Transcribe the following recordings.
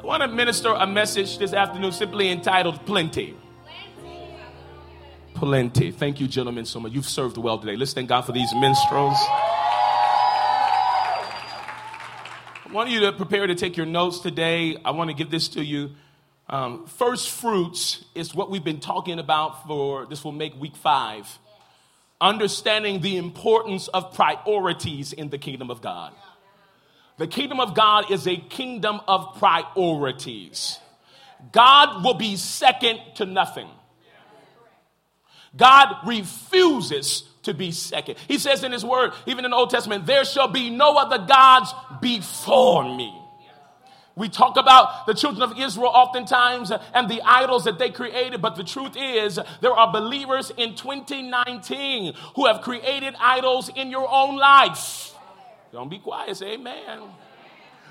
I want to minister a message this afternoon simply entitled Plenty. Plenty. Thank you, gentlemen, so much. You've served well today. Let's thank God for these minstrels. I want you to prepare to take your notes today. I want to give this to you. Um, first fruits is what we've been talking about for this will make week five. Understanding the importance of priorities in the kingdom of God. The kingdom of God is a kingdom of priorities. God will be second to nothing. God refuses to be second. He says in his word, even in the Old Testament, there shall be no other gods before me. We talk about the children of Israel oftentimes and the idols that they created, but the truth is, there are believers in 2019 who have created idols in your own life. Don't be quiet, say amen.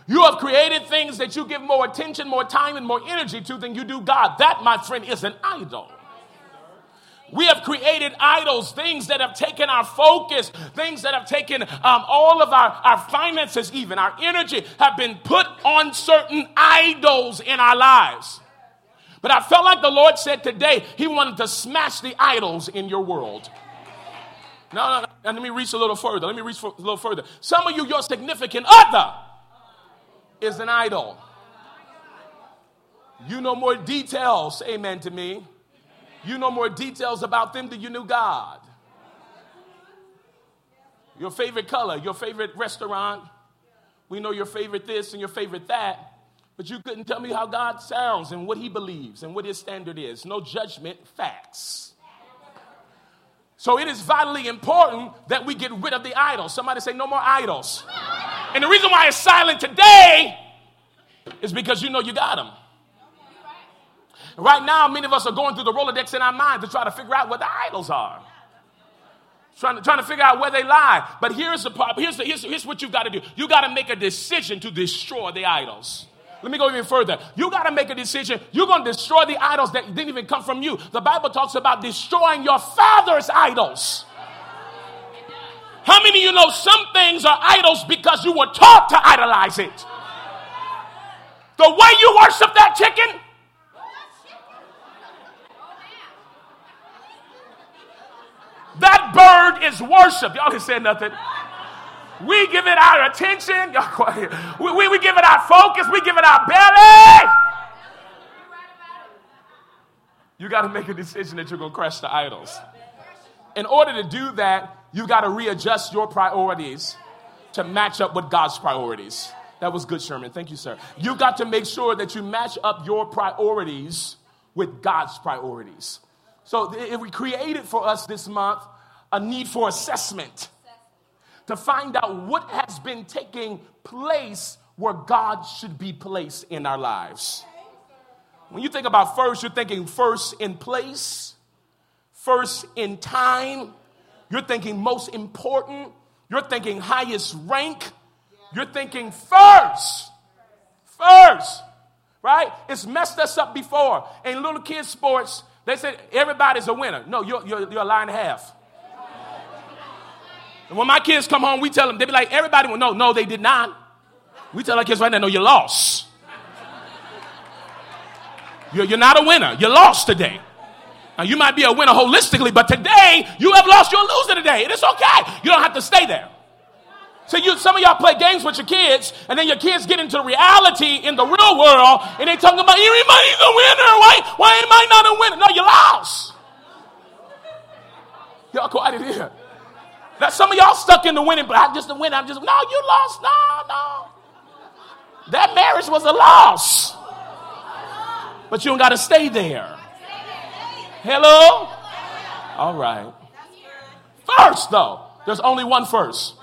You have created things that you give more attention, more time, and more energy to than you do God. That, my friend, is an idol. We have created idols, things that have taken our focus, things that have taken um, all of our, our finances, even our energy, have been put on certain idols in our lives. But I felt like the Lord said today, He wanted to smash the idols in your world. No, no. And let me reach a little further. Let me reach a little further. Some of you, your significant other is an idol. You know more details, amen to me, you know more details about them than you knew God. Your favorite color, your favorite restaurant. We know your favorite this and your favorite that. But you couldn't tell me how God sounds and what he believes and what his standard is. No judgment, facts. So it is vitally important that we get rid of the idols. Somebody say, no more idols. And the reason why it's silent today is because you know you got them. Right now, many of us are going through the Rolodex in our mind to try to figure out what the idols are. Trying to, trying to figure out where they lie. But here's the problem. Here's, the, here's, here's what you've got to do. You got to make a decision to destroy the idols. Let me go even further. You got to make a decision. You're going to destroy the idols that didn't even come from you. The Bible talks about destroying your father's idols. How many of you know some things are idols because you were taught to idolize it? The way you worship that chicken, That bird is worship. Y'all can say nothing. We give it our attention. We, we, we give it our focus. We give it our belly. You got to make a decision that you're going to crush the idols. In order to do that, you got to readjust your priorities to match up with God's priorities. That was good, Sherman. Thank you, sir. You got to make sure that you match up your priorities with God's priorities. So if we created for us this month a need for assessment to find out what has been taking place where God should be placed in our lives. When you think about first, you're thinking first in place, first in time, you're thinking most important, you're thinking highest rank, you're thinking first. First, right? It's messed us up before. In little kids' sports, they said everybody's a winner. No, you're, you're, you're a a half. And when my kids come home, we tell them, they be like, everybody will know. No, they did not. We tell our kids right now, no, you lost. You're, you're not a winner. You lost today. Now, you might be a winner holistically, but today you have lost. You're a loser today. And it's okay. You don't have to stay there. So you, some of y'all play games with your kids, and then your kids get into reality in the real world, and they talking about everybody's a winner. Why, why am I not a winner? No, you lost. Y'all quiet in here. Now some of y'all stuck in the winning, but I'm just a winner. I'm just no, you lost. No, no. That marriage was a loss. But you don't got to stay there. Hello? All right. First, though, there's only one first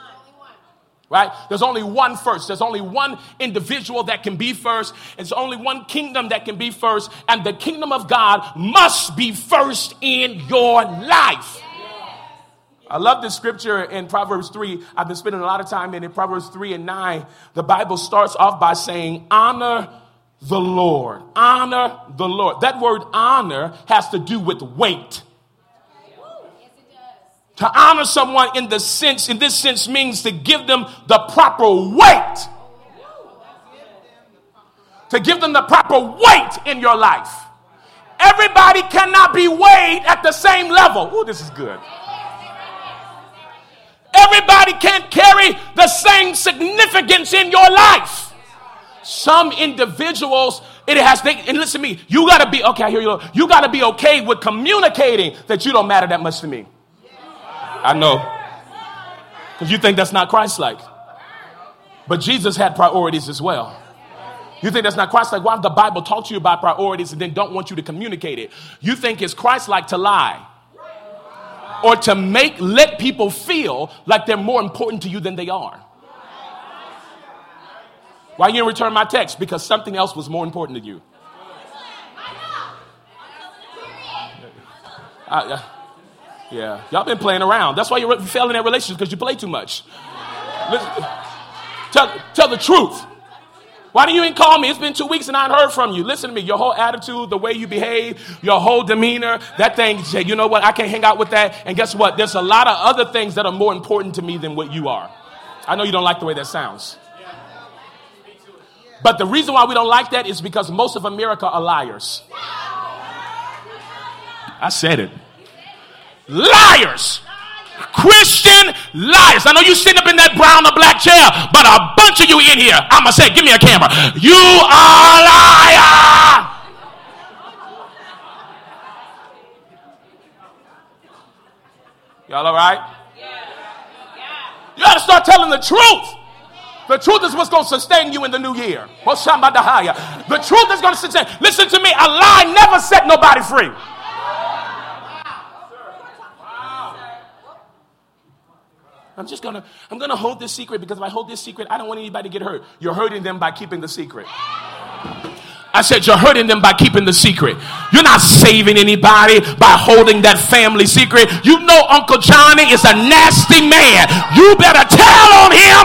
right? There's only one first. There's only one individual that can be first. There's only one kingdom that can be first. And the kingdom of God must be first in your life. I love this scripture in Proverbs 3. I've been spending a lot of time in it. Proverbs 3 and 9. The Bible starts off by saying, Honor the Lord. Honor the Lord. That word honor has to do with weight. To honor someone in the sense, in this sense, means to give them the proper weight. to give them the proper weight in your life. Everybody cannot be weighed at the same level. Oh, this is good. Everybody can't carry the same significance in your life. Some individuals, it has, they, and listen to me, you gotta be, okay, I hear you. You gotta be okay with communicating that you don't matter that much to me. I know. Because you think that's not Christ like. But Jesus had priorities as well. You think that's not Christ like? Why the Bible talk to you about priorities and then don't want you to communicate it? You think it's Christ like to lie or to make let people feel like they're more important to you than they are. Why you didn't return my text? Because something else was more important to you. I, uh, yeah, y'all been playing around. That's why you're failing at relationships because you play too much. Listen, tell, tell the truth. Why didn't you even call me? It's been two weeks and I haven't heard from you. Listen to me. Your whole attitude, the way you behave, your whole demeanor, that thing, you know what? I can't hang out with that. And guess what? There's a lot of other things that are more important to me than what you are. I know you don't like the way that sounds. But the reason why we don't like that is because most of America are liars. I said it. Liars. Christian liars. I know you sitting up in that brown or black chair, but a bunch of you in here, I'm going to say, give me a camera. You are a liar. Y'all all right? You got to start telling the truth. The truth is what's going to sustain you in the new year. The truth is going to sustain. Listen to me. A lie never set nobody free. I'm just gonna, I'm gonna hold this secret because if I hold this secret, I don't want anybody to get hurt. You're hurting them by keeping the secret. I said, You're hurting them by keeping the secret. You're not saving anybody by holding that family secret. You know, Uncle Johnny is a nasty man. You better tell on him.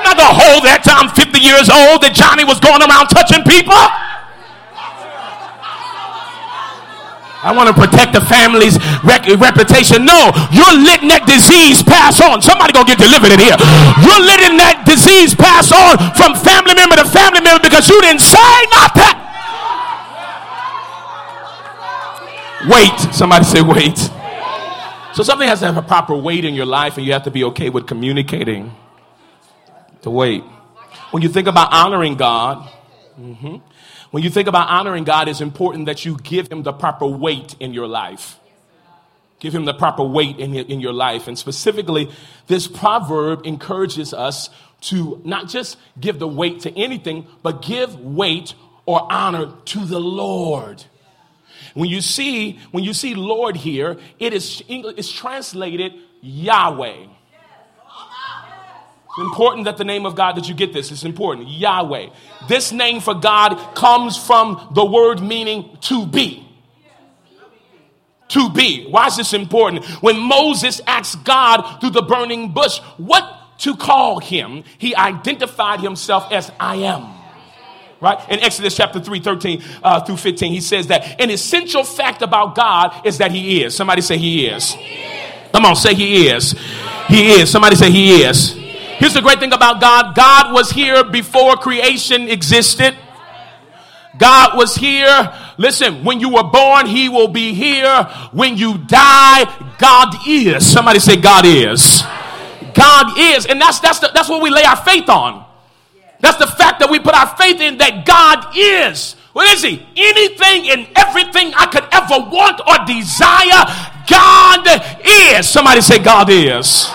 I'm not gonna hold that I'm 50 years old that Johnny was going around touching people. I want to protect the family's rec- reputation. No, you're letting that disease pass on. Somebody gonna get delivered in here. You're letting that disease pass on from family member to family member because you didn't say nothing. Wait. Somebody say wait. So something has to have a proper weight in your life, and you have to be okay with communicating the weight. When you think about honoring God, mm-hmm, when you think about honoring God, it's important that you give Him the proper weight in your life. Give Him the proper weight in, in your life. And specifically, this proverb encourages us to not just give the weight to anything, but give weight or honor to the Lord. When you see, when you see Lord here, it is it's translated Yahweh important that the name of God that you get this. It's important. Yahweh. This name for God comes from the word meaning to be. To be. Why is this important? When Moses asked God through the burning bush what to call him, he identified himself as I am. Right? In Exodus chapter 3, 13 uh, through 15, he says that an essential fact about God is that he is. Somebody say he is. Come on, say he is. He is. Somebody say he is. Here's the great thing about God God was here before creation existed. God was here. Listen, when you were born, He will be here. When you die, God is. Somebody say, God is. God is. And that's, that's, the, that's what we lay our faith on. That's the fact that we put our faith in that God is. What is He? Anything and everything I could ever want or desire, God is. Somebody say, God is.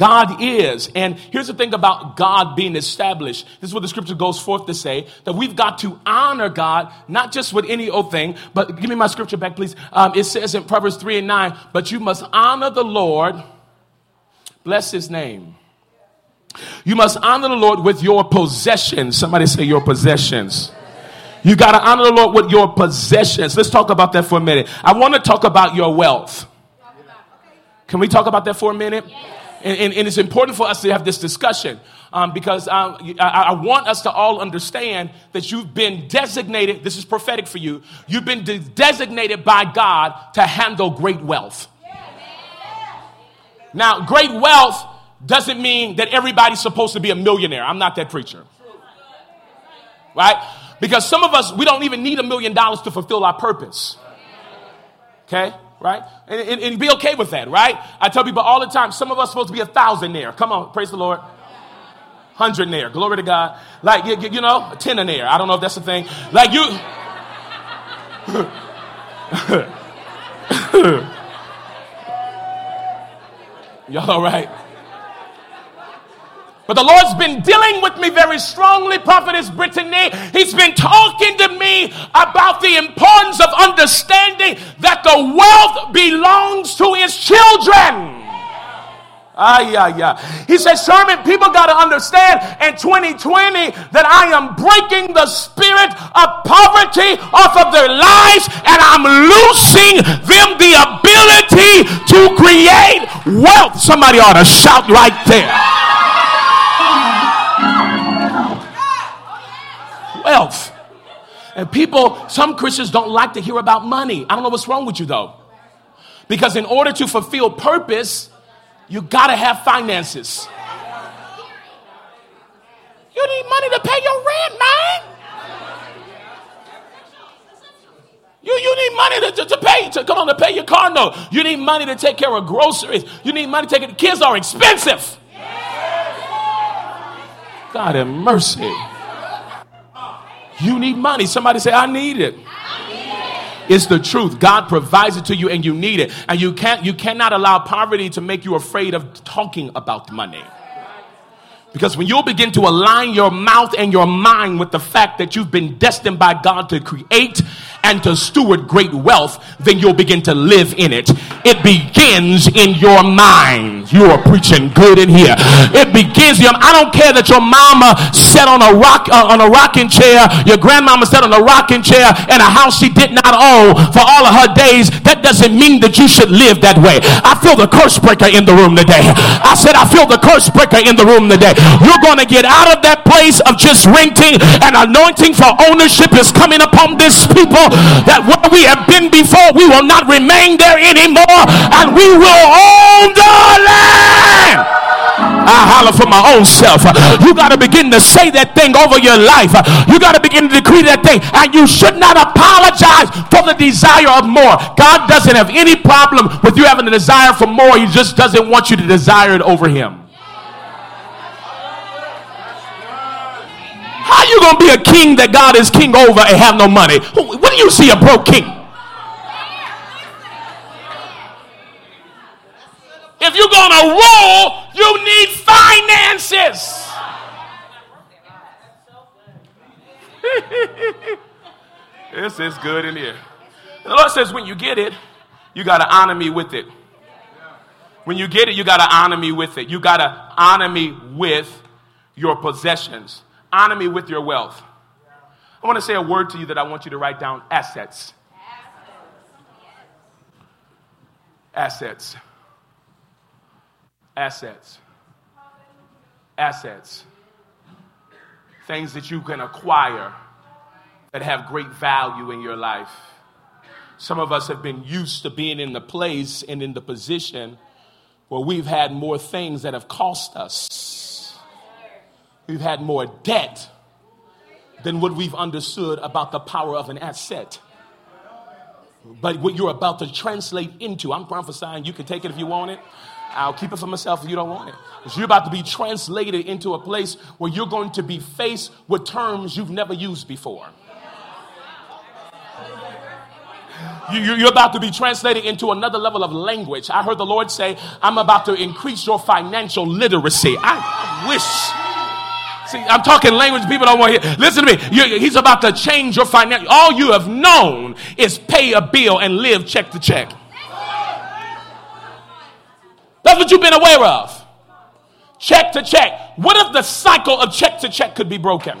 God is. And here's the thing about God being established. This is what the scripture goes forth to say that we've got to honor God, not just with any old thing, but give me my scripture back, please. Um, it says in Proverbs 3 and 9, but you must honor the Lord, bless his name. You must honor the Lord with your possessions. Somebody say your possessions. You got to honor the Lord with your possessions. Let's talk about that for a minute. I want to talk about your wealth. Can we talk about that for a minute? And, and, and, it's important for us to have this discussion um, because um, I, I, want us to all understand that you've been designated, this is prophetic for you, you've been de- designated by God to handle great wealth. Now, great wealth doesn't mean that everybody's supposed to be a millionaire. I'm not that preacher. right? Because some of us, we don't even need a million dollars to fulfill our purpose. Okay? Right? And, and, and, be okay with that, right? I tell people all the time, some of us supposed to be a thousandaire. Come on, praise the Lord. Hundredaire. Glory to God. Like, you, you know, tenaire. I don't know if that's the thing. Like you. Y'all all right? But the Lord's been dealing with me very strongly, Prophetess Brittany. He's been talking to me about the importance of understanding that the wealth belongs to his children. Ah, yeah, yeah. He says, Sherman, people got to understand in 2020 that I am breaking the spirit of poverty off of their lives and I'm loosing them the ability to create wealth. Somebody ought to shout right there. And people, some Christians don't like to hear about money. I don't know what's wrong with you though. Because in order to fulfill purpose, you gotta have finances. You need money to pay your rent, man. You, you need money to, to, to, pay, to come on, to pay your car note. You need money to take care of groceries. You need money to take it. Kids are expensive. God have mercy. You need money. Somebody say, I need it. It's the truth. God provides it to you and you need it. And you can't, you cannot allow poverty to make you afraid of talking about money. Because when you begin to align your mouth and your mind with the fact that you've been destined by God to create and to steward great wealth, then you'll begin to live in it. It begins in your mind. You are preaching good in here. It begins. I don't care that your mama sat on a rock uh, on a rocking chair, your grandmama sat on a rocking chair in a house she did not own for all of her days. That doesn't mean that you should live that way. I feel the curse breaker in the room today. I said I feel the curse breaker in the room today. You're going to get out of that place of just renting and anointing for ownership is coming upon this people that where we have been before, we will not remain there anymore, and we will own the land. I holler for my own self. You got to begin to say that thing over your life. You got to begin to decree that thing. And you should not apologize for the desire of more. God doesn't have any problem with you having a desire for more. He just doesn't want you to desire it over Him. How you gonna be a king that God is king over and have no money? When do you see a broke king? If you're gonna rule, you need finances. this is good in here. The Lord says, when you get it, you got to honor me with it. When you get it, you got to honor me with it. You got to honor me with your possessions. Honor me with your wealth. I want to say a word to you that I want you to write down assets. Assets. Assets. Assets. Things that you can acquire that have great value in your life. Some of us have been used to being in the place and in the position where we've had more things that have cost us We've had more debt than what we've understood about the power of an asset. But what you're about to translate into, I'm prophesying, you can take it if you want it. I'll keep it for myself if you don't want it. You're about to be translated into a place where you're going to be faced with terms you've never used before. You're about to be translated into another level of language. I heard the Lord say, I'm about to increase your financial literacy. I wish See, I'm talking language people don't want to hear. Listen to me. You're, he's about to change your financial. All you have known is pay a bill and live check to check. That's what you've been aware of. Check to check. What if the cycle of check to check could be broken?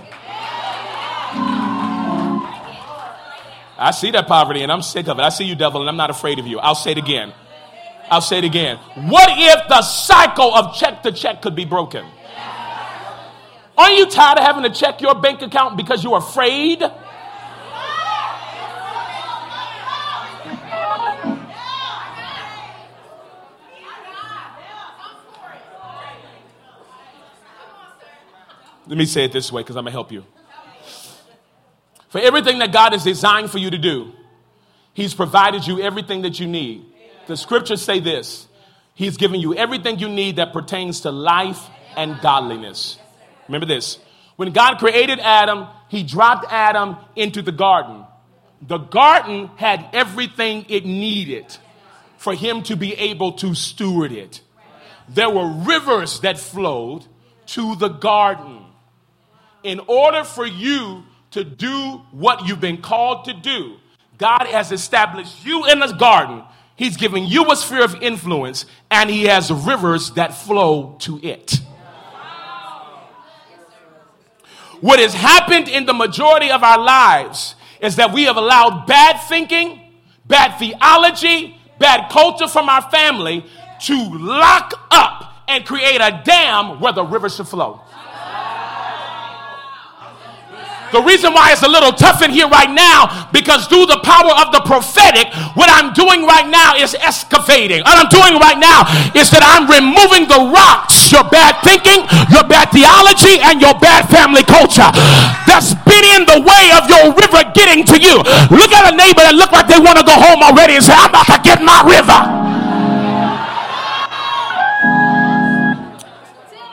I see that poverty and I'm sick of it. I see you, devil, and I'm not afraid of you. I'll say it again. I'll say it again. What if the cycle of check to check could be broken? Aren't you tired of having to check your bank account because you're afraid? Let me say it this way because I'm going to help you. For everything that God has designed for you to do, He's provided you everything that you need. The scriptures say this He's given you everything you need that pertains to life and godliness. Remember this when God created Adam, He dropped Adam into the garden. The garden had everything it needed for him to be able to steward it. There were rivers that flowed to the garden. In order for you to do what you've been called to do, God has established you in the garden. He's given you a sphere of influence, and He has rivers that flow to it. What has happened in the majority of our lives is that we have allowed bad thinking, bad theology, bad culture from our family to lock up and create a dam where the river should flow. The reason why it's a little tough in here right now, because through the power of the prophetic, what I'm doing right now is excavating. What I'm doing right now is that I'm removing the rocks, your bad thinking, your bad theology, and your bad family culture that's been in the way of your river getting to you. Look at a neighbor that look like they want to go home already and say, I'm about to get my river.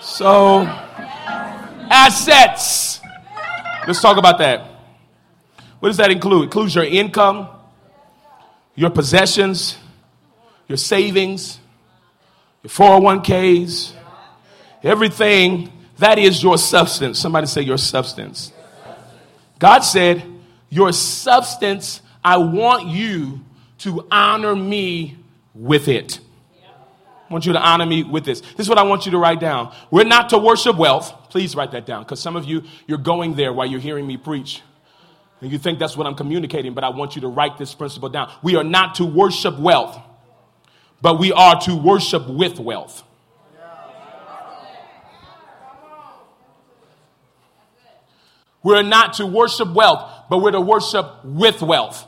So, assets Let's talk about that. What does that include? It includes your income, your possessions, your savings, your 401ks, everything that is your substance. Somebody say your substance. God said, Your substance, I want you to honor me with it. I want you to honor me with this. This is what I want you to write down. We're not to worship wealth. Please write that down because some of you, you're going there while you're hearing me preach. And you think that's what I'm communicating, but I want you to write this principle down. We are not to worship wealth, but we are to worship with wealth. We're not to worship wealth, but we're to worship with wealth.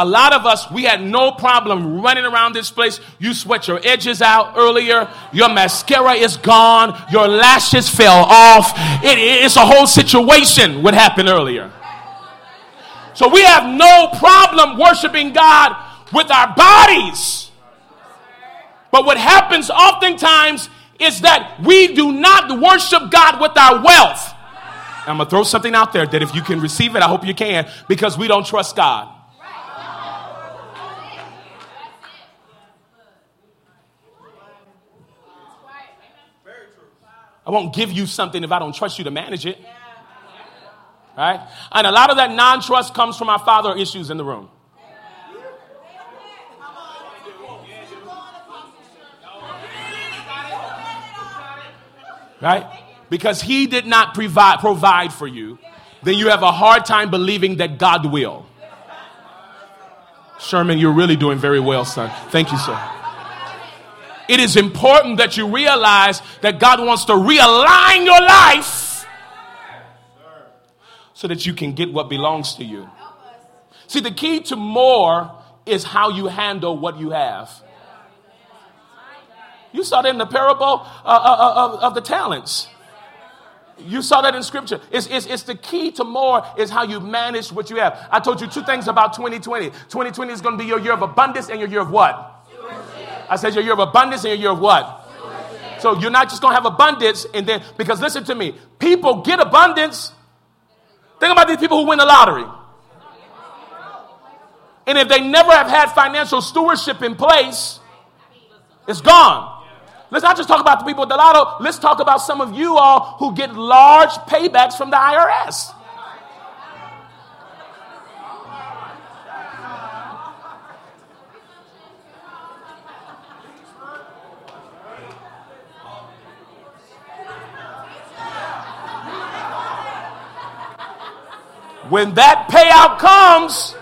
A lot of us, we had no problem running around this place. You sweat your edges out earlier. Your mascara is gone. Your lashes fell off. It, it's a whole situation what happened earlier. So we have no problem worshiping God with our bodies. But what happens oftentimes is that we do not worship God with our wealth. I'm going to throw something out there that if you can receive it, I hope you can, because we don't trust God. I won't give you something if I don't trust you to manage it. Right? And a lot of that non trust comes from our father issues in the room. Right? Because he did not provide, provide for you, then you have a hard time believing that God will. Sherman, you're really doing very well, son. Thank you, sir it is important that you realize that God wants to realign your life so that you can get what belongs to you. See, the key to more is how you handle what you have. You saw that in the parable uh, uh, uh, of, of the talents. You saw that in scripture. It's, it's, it's, the key to more is how you manage what you have. I told you two things about 2020. 2020 is going to be your year of abundance and your year of what? I said your year of abundance and your year of what? So you're not just going to have abundance and then, because listen to me, people get abundance. Think about these people who win the lottery. And if they never have had financial stewardship in place, it's gone. Let's not just talk about the people with the lotto. Let's talk about some of you all who get large paybacks from the IRS. When that payout comes,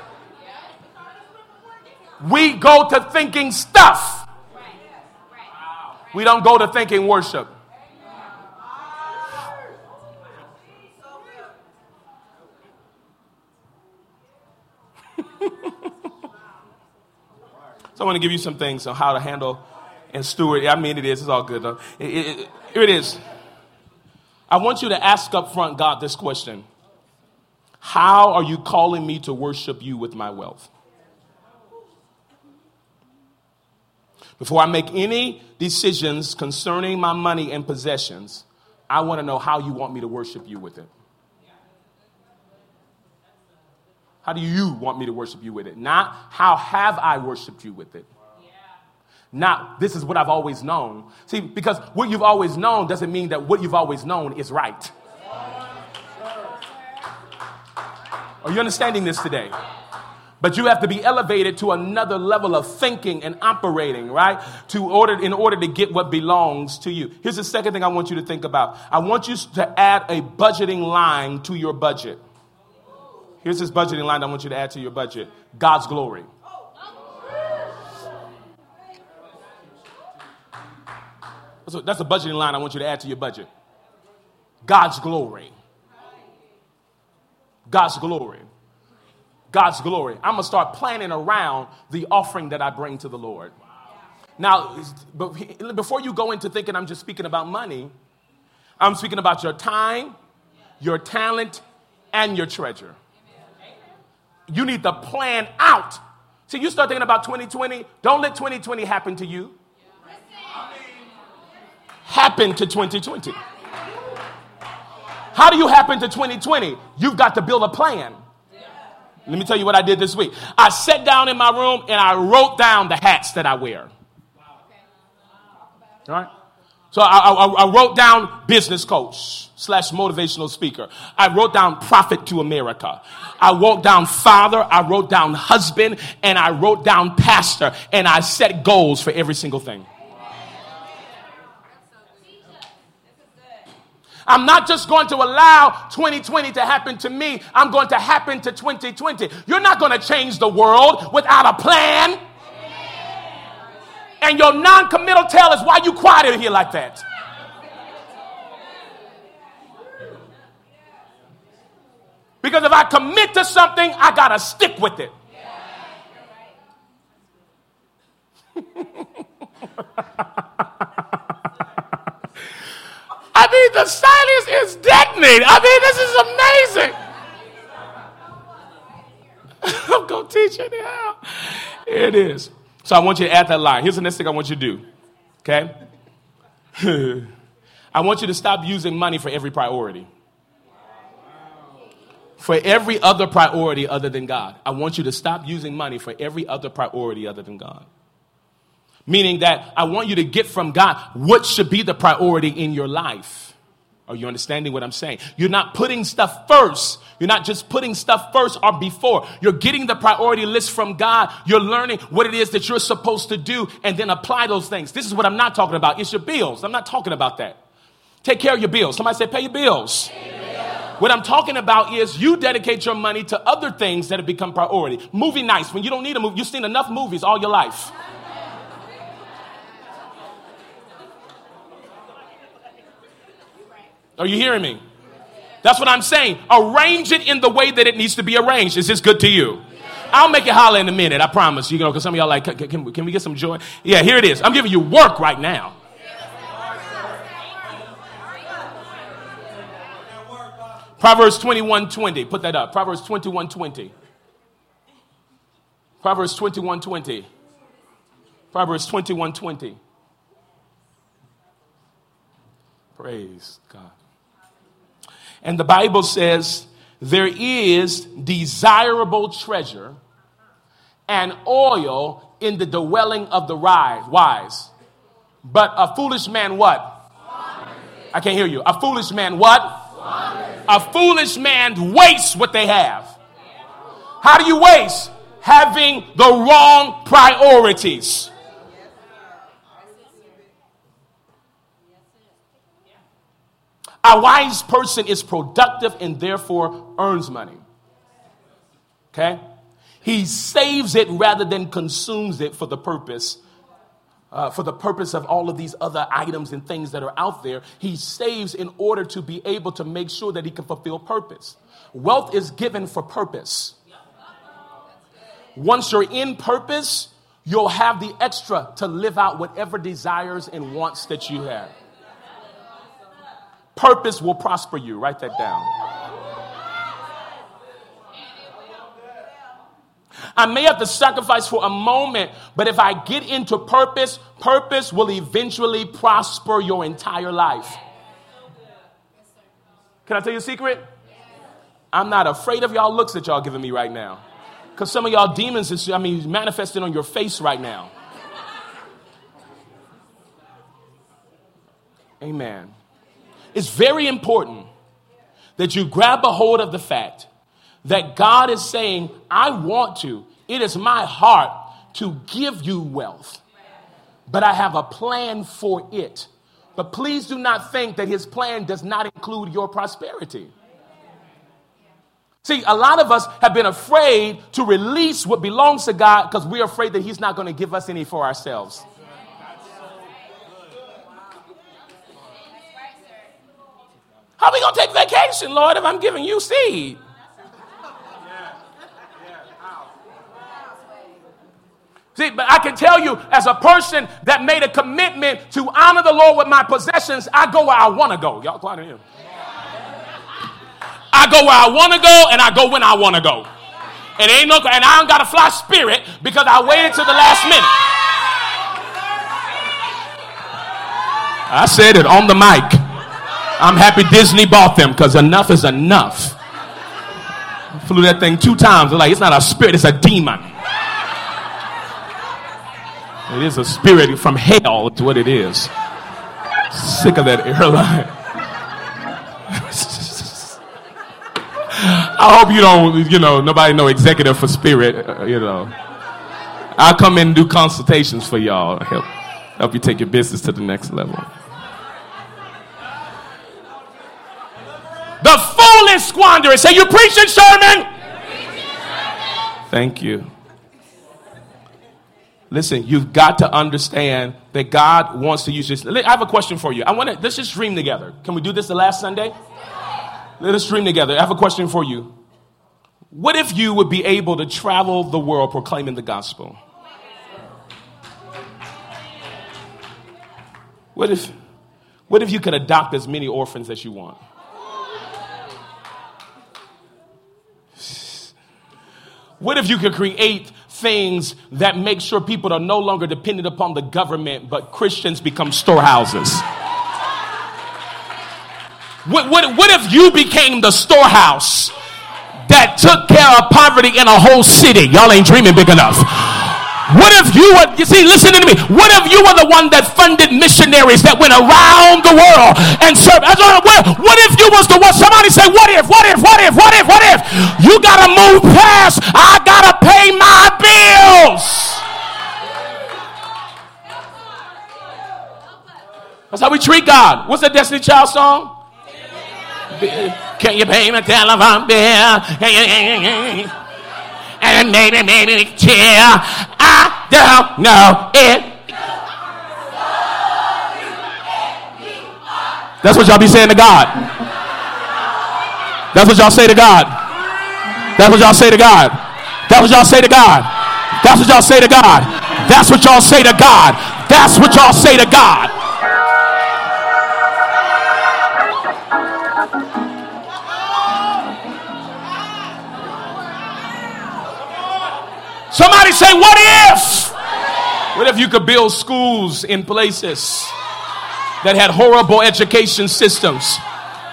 we go to thinking stuff. We don't go to thinking worship. So I want to give you some things on how to handle and steward. I mean, it is. It's all good though. It, it, here it is. I want you to ask up front God this question How are you calling me to worship you with my wealth? Before I make any decisions concerning my money and possessions, I want to know how you want me to worship you with it. How do you want me to worship you with it? Not how have I worshiped you with it. Not this is what I've always known. See, because what you've always known doesn't mean that what you've always known is right. Are you understanding this today? But you have to be elevated to another level of thinking and operating, right? To order, in order to get what belongs to you. Here's the second thing I want you to think about. I want you to add a budgeting line to your budget. Here's this budgeting line I want you to add to your budget God's glory. That's a budgeting line I want you to add to your budget. God's glory. God's glory. God's glory. I'm going to start planning around the offering that I bring to the Lord. Now, before you go into thinking I'm just speaking about money, I'm speaking about your time, your talent, and your treasure. You need to plan out. See, you start thinking about 2020, don't let 2020 happen to you. Happen to 2020. How do you happen to 2020? You've got to build a plan. Let me tell you what I did this week. I sat down in my room and I wrote down the hats that I wear. All right? So I, I, I, wrote down business coach slash motivational speaker. I wrote down prophet to America. I wrote down father. I wrote down husband and I wrote down pastor and I set goals for every single thing. I'm not just going to allow 2020 to happen to me, I'm going to happen to 2020. You're not going to change the world without a plan. And your non committal tell is why you quiet here like that. Because if I commit to something, I got to stick with it. I mean, the silence is deafening. I mean, this is amazing. I'm going to teach you now. It is. So I want you to add that line. Here's the next thing I want you to do. Okay? I want you to stop using money for every priority. For every other priority other than God. I want you to stop using money for every other priority other than God. Meaning that I want you to get from God what should be the priority in your life. Are you understanding what I'm saying? You're not putting stuff first. You're not just putting stuff first or before. You're getting the priority list from God. You're learning what it is that you're supposed to do and then apply those things. This is what I'm not talking about. It's your bills. I'm not talking about that. Take care of your bills. Somebody say, pay your bills. Pay your bills. What I'm talking about is you dedicate your money to other things that have become priority. Movie nights when you don't need a movie. You've seen enough movies all your life. Are you hearing me? That's what I'm saying. Arrange it in the way that it needs to be arranged. Is this good to you? I'll make it holler in a minute. I promise. You know, because some of y'all like, can, can, can we get some joy? Yeah, here it is. I'm giving you work right now. Proverbs 21 20. Put that up. Proverbs 21 20. Proverbs 21 20. Proverbs 21 20. Praise God. And the Bible says there is desirable treasure and oil in the dwelling of the wise. But a foolish man what? I can't hear you. A foolish man what? A foolish man wastes what they have. How do you waste? Having the wrong priorities. A wise person is productive and therefore earns money. Okay? He saves it rather than consumes it for the purpose. Uh, for the purpose of all of these other items and things that are out there, he saves in order to be able to make sure that he can fulfill purpose. Wealth is given for purpose. Once you're in purpose, you'll have the extra to live out whatever desires and wants that you have. Purpose will prosper you. Write that down. I may have to sacrifice for a moment, but if I get into purpose, purpose will eventually prosper your entire life. Can I tell you a secret? I'm not afraid of y'all looks that y'all giving me right now. Because some of y'all demons is, I mean, manifesting on your face right now. Amen. It's very important that you grab a hold of the fact that God is saying, I want to, it is my heart to give you wealth, but I have a plan for it. But please do not think that his plan does not include your prosperity. See, a lot of us have been afraid to release what belongs to God because we're afraid that he's not going to give us any for ourselves. How are we going to take vacation, Lord, if I'm giving you seed? See, but I can tell you, as a person that made a commitment to honor the Lord with my possessions, I go where I want to go. Y'all quiet here. I go where I want to go, and I go when I want to go. And ain't no, and I don't got a fly spirit because I waited till the last minute. I said it on the mic. I'm happy Disney bought them because enough is enough. Flew that thing two times. They're like, it's not a spirit, it's a demon. It is a spirit from hell, it's what it is. Sick of that airline. I hope you don't, you know, nobody know executive for spirit, uh, you know. I'll come in and do consultations for y'all. Help, help you take your business to the next level. Foolish squander it. Say, you preaching sermon? Thank you. Listen, you've got to understand that God wants to use this. I have a question for you. I want to let's just dream together. Can we do this the last Sunday? Let us dream together. I have a question for you. What if you would be able to travel the world proclaiming the gospel? What if, what if you could adopt as many orphans as you want? What if you could create things that make sure people are no longer dependent upon the government, but Christians become storehouses? What, what, what if you became the storehouse that took care of poverty in a whole city? Y'all ain't dreaming big enough. What if you were, you see, listen to me. What if you were the one that funded missionaries that went around the world and served? What, if you was the one, somebody say, what if, what if, what if, what if, what if? You gotta move past, I gotta pay my bills. That's how we treat God. What's the Destiny Child song? Can you pay my telephone bill? And maybe, maybe tear. I don't know it. That's what y'all be saying to God. That's what y'all say to God. That's what y'all say to God. That's what y'all say to God. That's what y'all say to God. That's what y'all say to God. That's what y'all say to God. Somebody say, What if? What if you could build schools in places that had horrible education systems?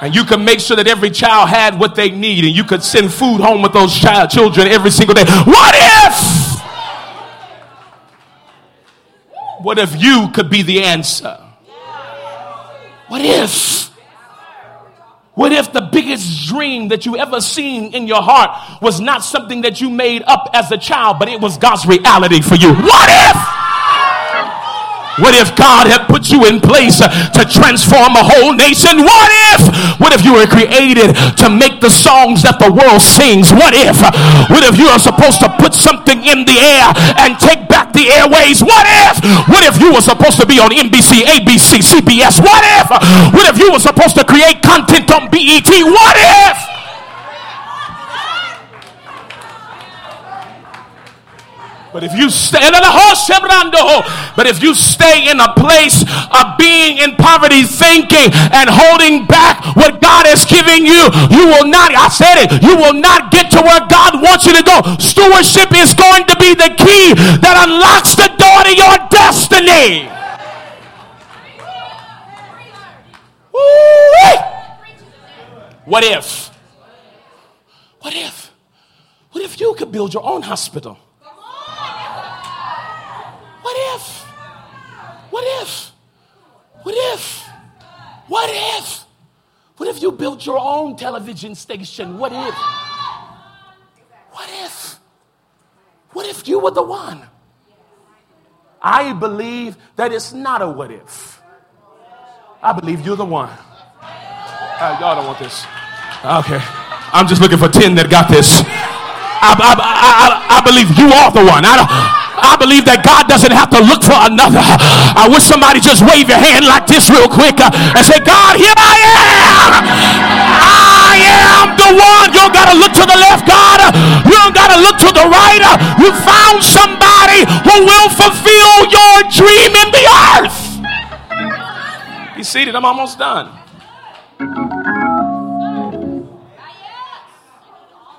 And you could make sure that every child had what they need, and you could send food home with those child children every single day. What if? What if you could be the answer? What if? What if the biggest dream that you ever seen in your heart was not something that you made up as a child, but it was God's reality for you? What if? What if God had put you in place to transform a whole nation? What if? What if you were created to make the songs that the world sings? What if? What if you are supposed to put something in the air and take back the airways? What if? What if you were supposed to be on NBC, ABC, CBS? What if? What if you were supposed to create content on BET? What if? But if you stay but if you stay in a place of being in poverty, thinking and holding back what God has given you, you will not, I said it, you will not get to where God wants you to go. Stewardship is going to be the key that unlocks the door to your destiny. What if? What if? What if you could build your own hospital? What if? What if? What if? What if you built your own television station? What if? What if? What if you were the one? I believe that it's not a what if. I believe you're the one. Uh, y'all don't want this. Okay. I'm just looking for 10 that got this. I, I, I, I, believe you are the one. I, I believe that God doesn't have to look for another. I wish somebody just wave your hand like this real quick uh, and say, God, here I am. I am the one. You don't got to look to the left, God. You don't got to look to the right. You found somebody who will fulfill your dream in the earth. Be seated. I'm almost done.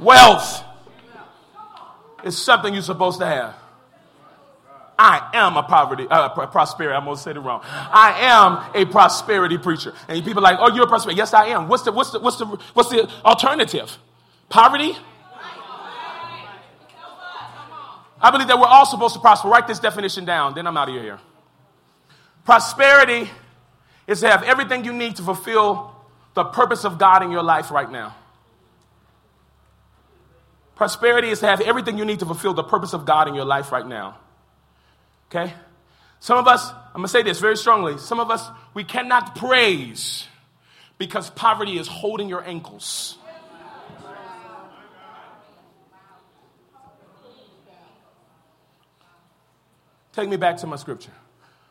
Wealth is something you're supposed to have. I am a poverty, uh, prosperity. I'm gonna say it wrong. I am a prosperity preacher, and people are like, "Oh, you're a prosperity." Yes, I am. What's the what's the what's the what's the alternative? Poverty. I believe that we're all supposed to prosper. Write this definition down. Then I'm out of here. Prosperity is to have everything you need to fulfill the purpose of God in your life right now. Prosperity is to have everything you need to fulfill the purpose of God in your life right now. Okay? Some of us, I'm gonna say this very strongly, some of us, we cannot praise because poverty is holding your ankles. Take me back to my scripture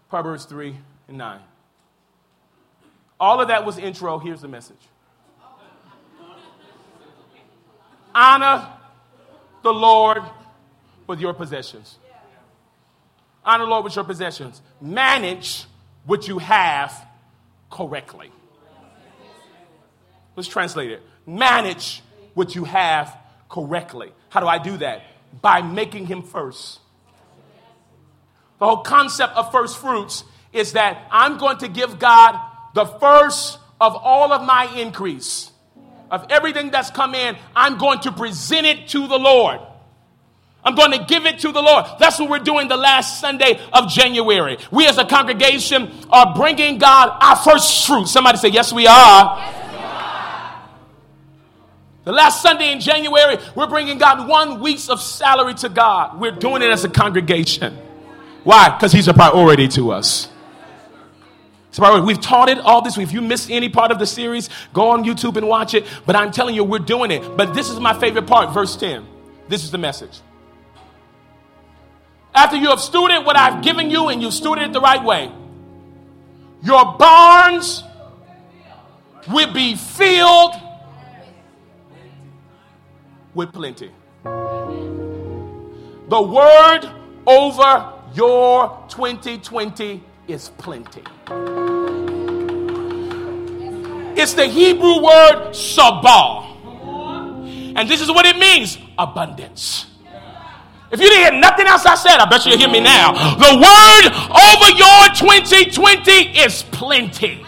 Proverbs 3 and 9. All of that was intro. Here's the message Honor the Lord with your possessions. Honor Lord with your possessions. Manage what you have correctly. Let's translate it. Manage what you have correctly. How do I do that? By making Him first. The whole concept of first fruits is that I'm going to give God the first of all of my increase of everything that's come in, I'm going to present it to the Lord. I'm going to give it to the Lord. That's what we're doing the last Sunday of January. We as a congregation are bringing God our first fruit. Somebody say, Yes, we are. Yes, we are. The last Sunday in January, we're bringing God one week's of salary to God. We're doing it as a congregation. Why? Because He's a priority to us. So we've taught it all this. If you missed any part of the series, go on YouTube and watch it. But I'm telling you, we're doing it. But this is my favorite part, verse 10. This is the message. After you have stewarded what I've given you and you've stewarded it the right way, your barns will be filled with plenty. The word over your 2020 is plenty. It's the Hebrew word sabah. And this is what it means abundance. If you didn't hear nothing else I said, I bet you'll hear me now. The word over your 2020 is plenty.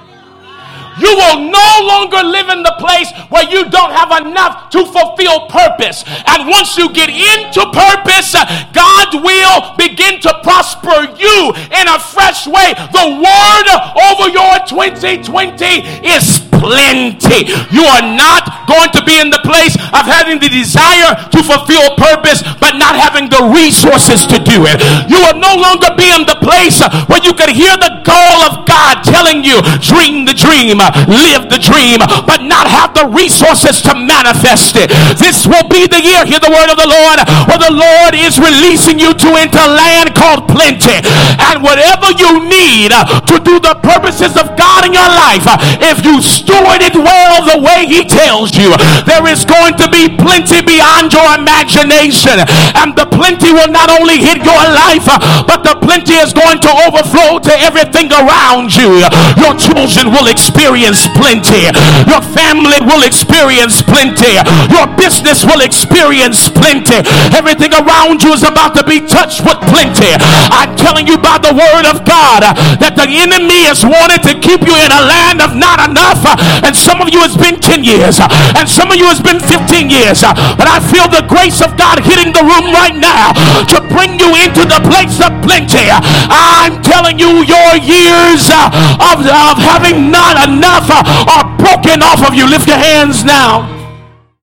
You will no longer live in the place where you don't have enough to fulfill purpose. And once you get into purpose, God will begin to prosper you in a fresh way. The word over your 2020 is plenty. You are not going to be in the place of having the desire to fulfill purpose, but not having the resources to do it. You will no longer be in the place where you can hear the call of God telling you, dream the dream, live the dream, but not have the resources to manifest it. This will be the year, hear the word of the Lord, where the Lord is releasing you to into land called plenty. And whatever you need to do the purposes of God in your life, if you steward it well the way He tells you. There is going to be plenty beyond your imagination, and the plenty will not only hit your life, but the plenty is going to overflow to everything around you. Your children will experience plenty. Your family will experience plenty. Your business will experience plenty. Everything around you is about to be touched with plenty. I'm telling you by the word of God that the enemy has wanted to keep you in a land of not enough. And some of you has been 10 years, and some of you has been 15 years. But I feel the grace of God hitting the room right now to bring you into the place of plenty. I'm telling you, your years of, of having not enough are broken off of you. Lift your hands now.